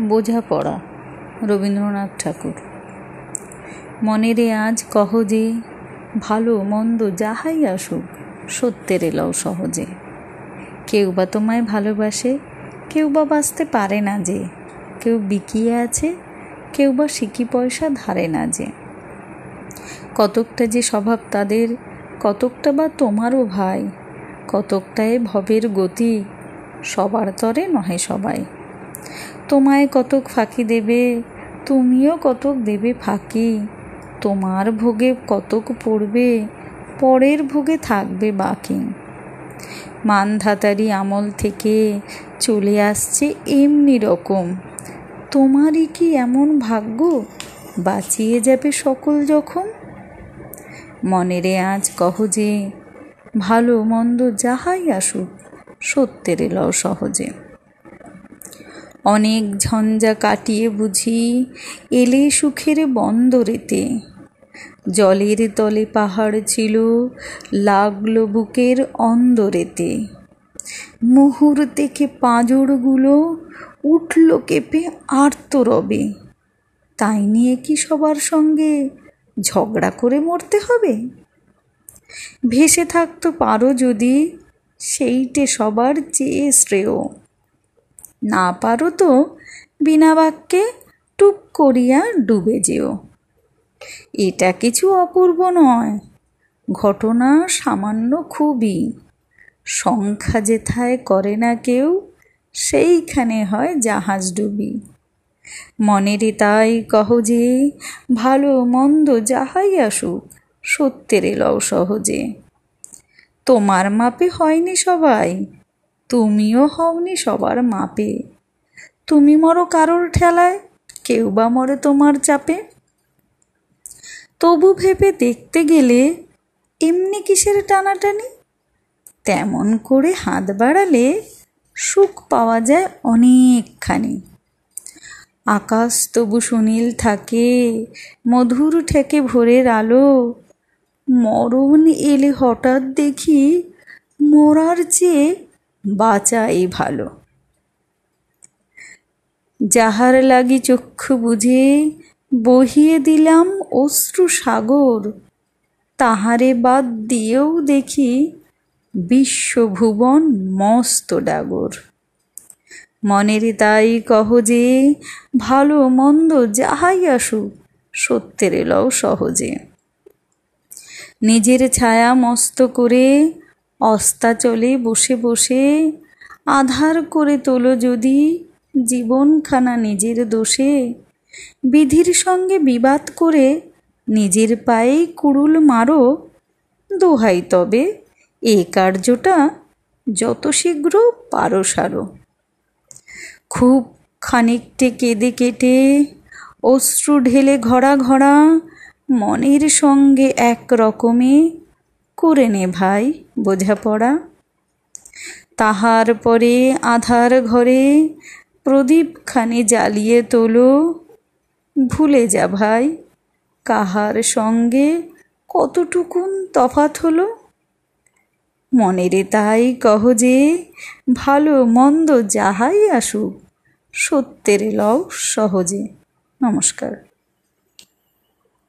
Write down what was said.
বোঝাপড়া, রবীন্দ্রনাথ ঠাকুর। মনেরে আজ কহ যে, ভালো মন্দ যাহাই আসুক, সত্যের এলাও সহজে। কেউ বা তোমায় ভালোবাসে, কেউ বা বাঁচতে পারে না যে। কেউ বিকিয়ে আছে, কেউ বা সিকি পয়সা ধারে না যে। কতকটা যে স্বভাব তাদের, কতকটা বা তোমারও ভাই কতকটায় ভবের গতি, সবার তরে নহে সবাই। তোমায় কতক ফাঁকি দেবে, তুমিও কতক দেবে ফাঁকি। তোমার ভোগে কতক পড়বে, পরের ভোগে থাকবে বাকি। মানধাতারি আমল থেকে চলে আসছে এমনি রকম। তোমারই কি এমন ভাগ্য, বাঁচিয়ে যাবে সকল যখন মনেরে আজ কহ যে, ভালো মন্দ যাহাই আসুক, সত্যের এলাও সহজে। অনেক ঝঞ্ঝা কাটিয়ে বুঝি এলে সুখের বন্দরেতে। জলের তলে পাহাড় ছিল, লাগল বুকের অন্দরেতে। মুহূর্তেকে পাঁজরগুলো উঠল কেঁপে আর্ত রবে তাই নিয়ে কি সবার সঙ্গে ঝগড়া করে মরতে হবে? ভেসে থাকতো পারো যদি, সেইটে সবার চেয়ে শ্রেয়। না পারো তো বিনা বাক্যে টুপ করিয়া ডুবে যেও। এটা কিছু অপূর্ব নয়, ঘটনা সামান্য খুবই। সংখ্যা যেথায় করে না কেউ, সেইখানে হয় জাহাজ ডুবি। মনেরে তাই কহ যে, ভালো মন্দ যাহাই আসুক, সত্যের এলও সহজে। তোমার মাপে হয়নি সবাই তুমিও হওনি সবার মাপে। তুমি মরো কারোর ঠেলায়, কেউ বা মরে তোমার চাপে। তবু ভেবে দেখতে গেলে এমনি কিসের টানাটানি? তেমন করে হাত বাড়ালে সুখ পাওয়া যায় অনেকখানি। আকাশ তবু সুনীল থাকে, মধুর ঠেকে ভোরের আলো। মরণ এলে হঠাৎ দেখি মরার চেয়ে বাঁচাই ভালো। যাহার লাগি চক্ষু বুঝে, বহিয়ে দিলাম অশ্রু সাগর। তাহারে বাদ দিয়েও দেখি, বিশ্বভুবন মস্ত ডাগর। মনের তাই কহ যে, ভালো মন্দ যাহাই আসুক, সত্যের এলও সহজে। নিজের ছায়া মস্ত করে অস্তাচলে বসে বসে আধার করে তোলো যদি জীবনখানা নিজের দোষে। বিধির সঙ্গে বিবাদ করে নিজের পায়ে কুড়ুল মারো। দোহাই তবে এ কার্যটা যত শীঘ্র পারো সারো। খুব খানিকটে কেঁদে কেটে অশ্রু ঢেলে ঘরা ঘরা মনের সঙ্গে এক রকমে করে নে ভাই, বোঝাপড়া। তাহার পরে আধার ঘরে প্রদীপখানি জ্বালিয়ে তোলো। ভুলে যা ভাই, কাহার সঙ্গে কতটুকুন তফাত হলো? মনেরে তাই কহ যে, ভালো মন্দ যাহাই আসুক, সত্যের লও সহজে। নমস্কার।